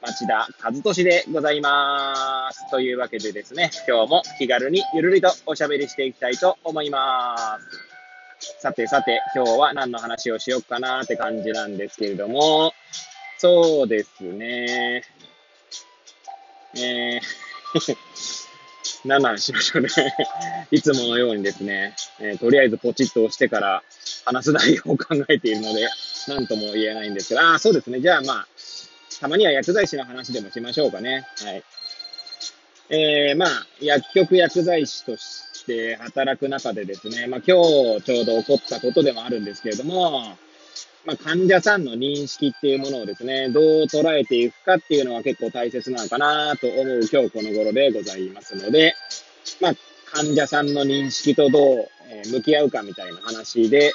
町田和俊でございます。というわけでですね、今日も気軽にゆるりとおしゃべりしていきたいと思います。さてさて、今日は何の話をしようかなって感じなんですけれども、そうですね。えー 何の話しましょうね いつものようにですね、えー、とりあえずポチッと押してから話す内容を考えているので、なんとも言えないんですけど、ああ、そうですね。じゃあまあ、たまには薬剤師の話でもしましょうかね。はい。えー、まあ、薬局薬剤師として働く中でですね、まあ今日ちょうど起こったことでもあるんですけれども、まあ、患者さんの認識っていうものをですね、どう捉えていくかっていうのは結構大切なのかなと思う今日この頃でございますので、まあ、患者さんの認識とどう向き合うかみたいな話で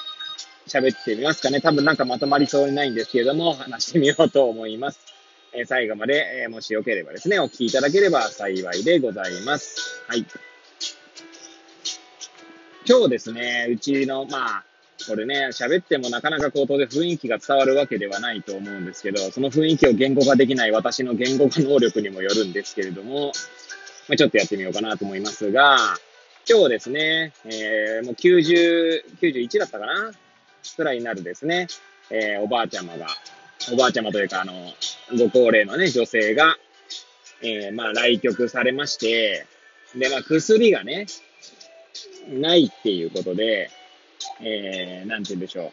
喋ってみますかね。多分なんかまとまりそうにないんですけれども、話してみようと思います。え最後まで、えもしよければですね、お聞きいただければ幸いでございます。はい。今日ですね、うちの、まあ、これね、喋ってもなかなか口頭で雰囲気が伝わるわけではないと思うんですけど、その雰囲気を言語化できない私の言語化能力にもよるんですけれども、まあ、ちょっとやってみようかなと思いますが、今日ですね、えー、もう90、91だったかなくらいになるですね、えー、おばあちゃまが、おばあちゃまというか、あの、ご高齢のね、女性が、えー、まあ、来局されまして、で、まあ、薬がね、ないっていうことで、えー、なんて言うんでしょ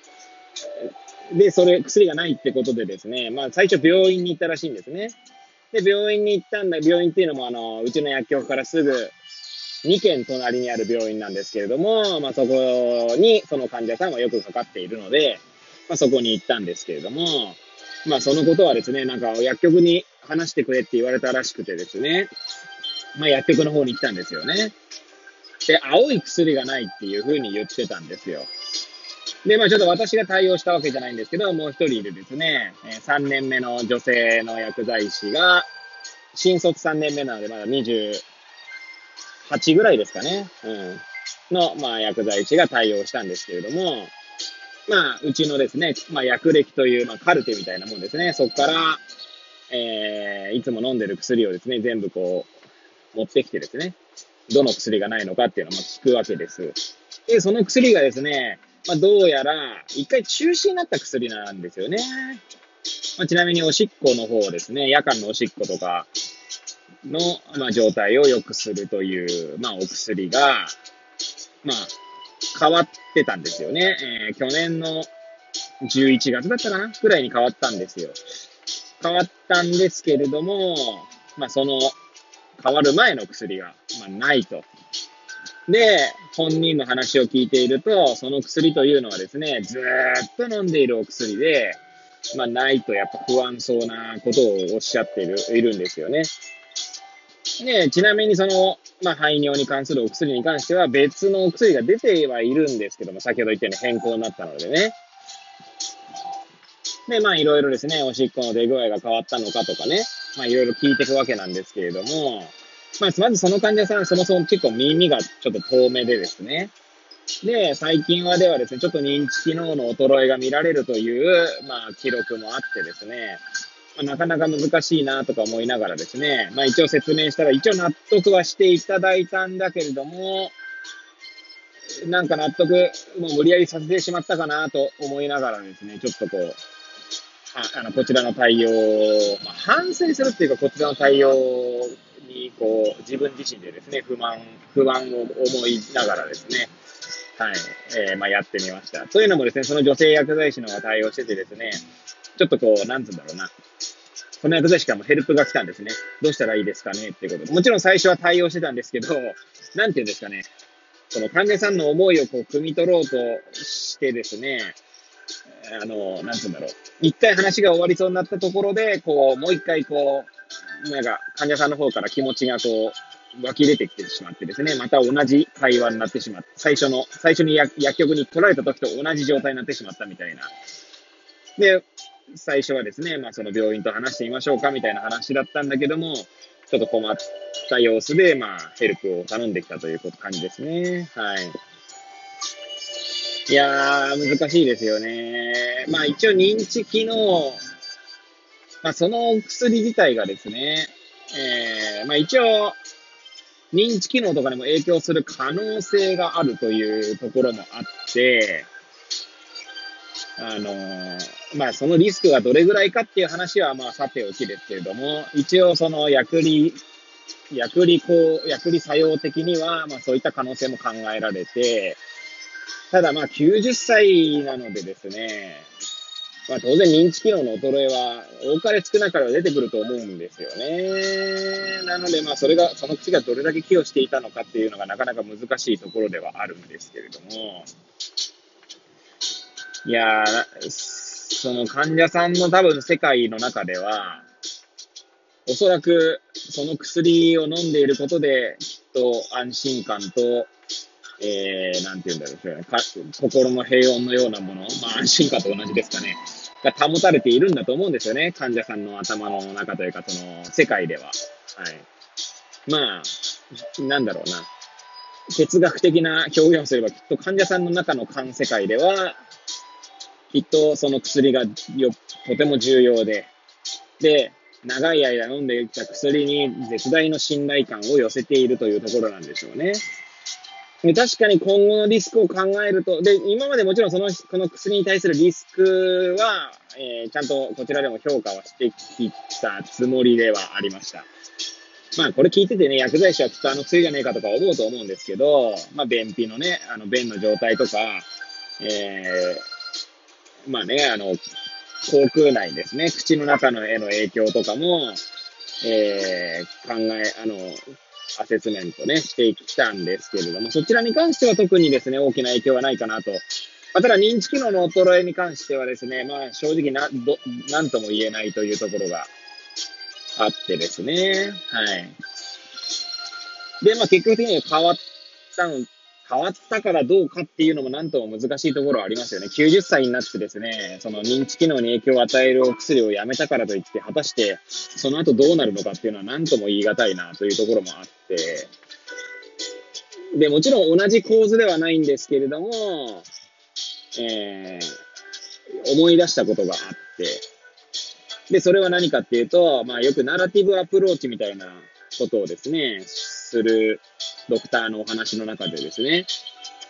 う。で、それ、薬がないってことでですね、まあ、最初病院に行ったらしいんですね。で、病院に行ったんだ、病院っていうのも、あの、うちの薬局からすぐ、2軒隣にある病院なんですけれども、まあ、そこに、その患者さんはよくかかっているので、まあ、そこに行ったんですけれども、まあ、そのことはですね、なんか、薬局に話してくれって言われたらしくてですね、まあ、薬局の方に行ったんですよね。で、青い薬がないっていうふうに言ってたんですよ。で、まあちょっと私が対応したわけじゃないんですけど、もう一人でですね、3年目の女性の薬剤師が、新卒3年目なのでまだ28ぐらいですかね。うん。の、まあ薬剤師が対応したんですけれども、まあうちのですね、まあ薬歴という、まあカルテみたいなもんですね。そこから、えー、いつも飲んでる薬をですね、全部こう、持ってきてですね、どの薬がないのかっていうのを聞くわけです。で、その薬がですね、まあ、どうやら、一回中止になった薬なんですよね。まあ、ちなみにおしっこの方ですね、夜間のおしっことかの、まあ、状態を良くするという、まあ、お薬が、まあ、変わってたんですよね。えー、去年の11月だったかな？ぐらいに変わったんですよ。変わったんですけれども、まあ、その変わる前の薬が、まあ、ないと。で、本人の話を聞いていると、その薬というのはですね、ずっと飲んでいるお薬で、まあ、ないとやっぱ不安そうなことをおっしゃっているいるんですよね。で、ちなみにその、まあ、排尿に関するお薬に関しては別のお薬が出てはいるんですけども、先ほど言ったように変更になったのでね。で、まあいろいろですね、おしっこの出具合が変わったのかとかね、まあいろいろ聞いていくわけなんですけれども、まあ、まずその患者さん、そもそも結構耳がちょっと遠目でですね。で、最近はではですね、ちょっと認知機能の衰えが見られるという、まあ、記録もあってですね、なかなか難しいなとか思いながらですね、まあ一応説明したら、一応納得はしていただいたんだけれども、なんか納得、もう無理やりさせてしまったかなと思いながらですね、ちょっとこう、あの、こちらの対応、まあ、反省するっていうか、こちらの対応に、こう、自分自身でですね、不満、不安を思いながらですね、はい、えー、まあ、やってみました。というのもですね、その女性薬剤師の方が対応しててですね、ちょっとこう、なんつうんだろうな、この薬剤師からもヘルプが来たんですね。どうしたらいいですかねっていうこと。もちろん最初は対応してたんですけど、なんていうんですかね、その患者さんの思いをこう、汲み取ろうとしてですね、あの、なんつうんだろう。一回話が終わりそうになったところで、こう、もう一回こう、なんか、患者さんの方から気持ちがこう、湧き出てきてしまってですね、また同じ会話になってしまって、最初の、最初に薬局に来られた時と同じ状態になってしまったみたいな。で、最初はですね、まあその病院と話してみましょうかみたいな話だったんだけども、ちょっと困った様子で、まあヘルプを頼んできたという感じですね。はい。いやー、難しいですよね。まあ一応認知機能、まあその薬自体がですね、えー、まあ一応、認知機能とかにも影響する可能性があるというところもあって、あのー、まあそのリスクがどれぐらいかっていう話はまあさておきですけれども、一応その薬理、薬理こう、薬理作用的には、まあそういった可能性も考えられて、ただまあ90歳なのでですね、まあ当然認知機能の衰えは多かれ少なかれは出てくると思うんですよね。なのでまあそれが、その口がどれだけ寄与していたのかっていうのがなかなか難しいところではあるんですけれども、いやー、その患者さんの多分世界の中では、おそらくその薬を飲んでいることで、きっと安心感とえー、なんて言うんだろうね、心の平穏のようなもの、まあ安心感と同じですかね、が保たれているんだと思うんですよね。患者さんの頭の中というか、その、世界では。はい。まあ、なんだろうな。哲学的な表現をすれば、きっと患者さんの中の肝世界では、きっとその薬がよ、とても重要で、で、長い間飲んできた薬に絶大の信頼感を寄せているというところなんでしょうね。確かに今後のリスクを考えると、で、今までもちろんその、この薬に対するリスクは、えー、ちゃんとこちらでも評価はしてきたつもりではありました。まあ、これ聞いててね、薬剤師はきっとあの薬じゃねえかとか思うと思うんですけど、まあ、便秘のね、あの、便の状態とか、えー、まあね、あの、口腔内ですね、口の中のへの影響とかも、えー、考え、あの、アセスメントね、してきたんですけれども、そちらに関しては特にですね、大きな影響はないかなと。まあ、ただ認知機能の衰えに関してはですね、まあ正直な、ど、なんとも言えないというところがあってですね、はい。で、まあ結局的には変わったの変わったからどうかっていうのも何とも難しいところはありますよね。90歳になってですね、その認知機能に影響を与えるお薬をやめたからといって、果たしてその後どうなるのかっていうのは何とも言い難いなというところもあって、で、もちろん同じ構図ではないんですけれども、えー、思い出したことがあって、で、それは何かっていうと、まあよくナラティブアプローチみたいなことをですね、するドクターのお話の中でですね、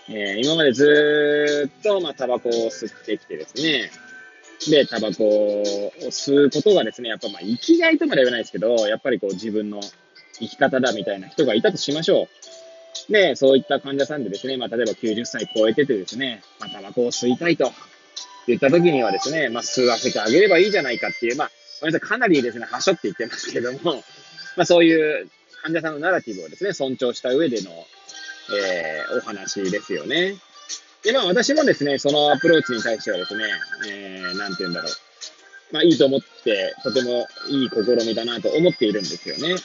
えー、今までずっと、まあ、タバコを吸ってきてですね、で、タバコを吸うことがですね、やっぱまあ、生きがいとまで言わないですけど、やっぱりこう自分の生き方だみたいな人がいたとしましょう。で、そういった患者さんでですね、まあ、例えば90歳超えててですね、まあ、タバコを吸いたいと。言った時にはですね、まあ、吸わせてあげればいいじゃないかっていう、まあ、ごめんなさい、かなりですね、はしょって言ってますけども、まあ、そういう患者さんのナラティブをですね、尊重した上での、えー、お話ですよね。で、まあ私もですね、そのアプローチに対してはですね、えー、なんて言うんだろう。まあいいと思って、とてもいい試みだなと思っているんですよね。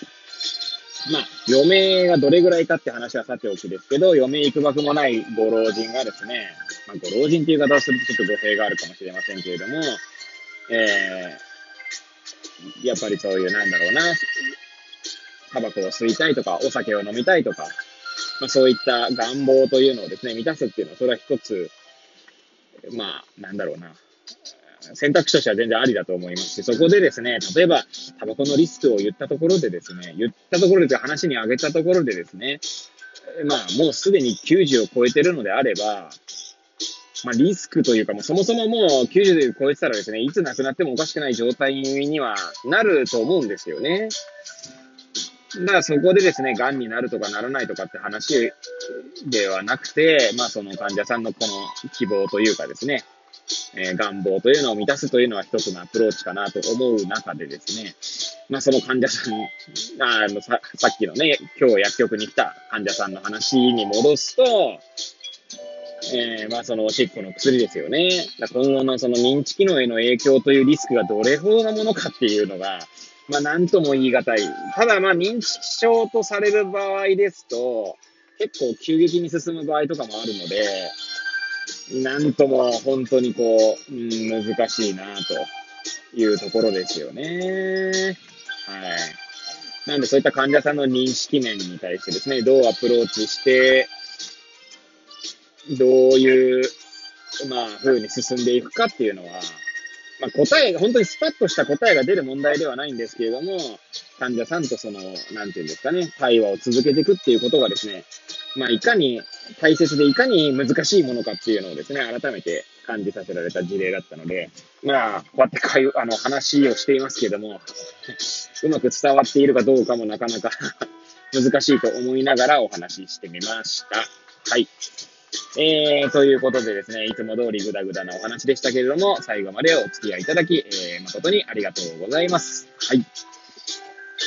まあ、余命がどれぐらいかって話はさておきですけど、余命いくばくもないご老人がですね、まあ、ご老人っていう言い方をするとちょっと語弊があるかもしれませんけれども、えー、やっぱりそういう、なんだろうな、タバコを吸いたいとか、お酒を飲みたいとか、まあ、そういった願望というのをですね、満たすっていうのは、それは一つ、まあ、なんだろうな、選択肢としては全然ありだと思いますし、そこでですね、例えば、タバコのリスクを言ったところでですね、言ったところで話に挙げたところでですね、まあ、もうすでに90を超えてるのであれば、まあ、リスクというか、もうそもそももう90で超えてたらですね、いつ亡くなってもおかしくない状態にはなると思うんですよね。だからそこでですね、癌になるとかならないとかって話ではなくて、まあその患者さんのこの希望というかですね、えー、願望というのを満たすというのは一つのアプローチかなと思う中でですね、まあその患者さん、あのささっきのね、今日薬局に来た患者さんの話に戻すと、えー、まあそのおしっこの薬ですよね。今後のその認知機能への影響というリスクがどれほどのものかっていうのが、まあ、なんとも言い難い。ただ、まあ、認知症とされる場合ですと、結構急激に進む場合とかもあるので、なんとも本当にこう、うん、難しいなというところですよね。はい。なんでそういった患者さんの認識面に対してですね、どうアプローチして、どういう、まあ、風に進んでいくかっていうのは、まあ、答えが、本当にスパッとした答えが出る問題ではないんですけれども、患者さんとその、なんていうんですかね、対話を続けていくっていうことがですね、まあ、いかに大切でいかに難しいものかっていうのをですね、改めて感じさせられた事例だったので、まあ、こうやって会あの話をしていますけども、うまく伝わっているかどうかもなかなか 難しいと思いながらお話ししてみました。はい。えー、ということでですね、いつも通りぐだぐだなお話でしたけれども、最後までお付き合いいただき、えー、誠にありがとうございます。はい。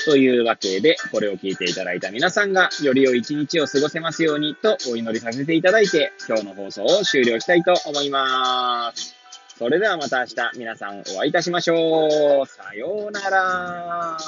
というわけで、これを聞いていただいた皆さんが、より良い一日を過ごせますようにとお祈りさせていただいて、今日の放送を終了したいと思います。それではまた明日、皆さんお会いいたしましょう。さようなら。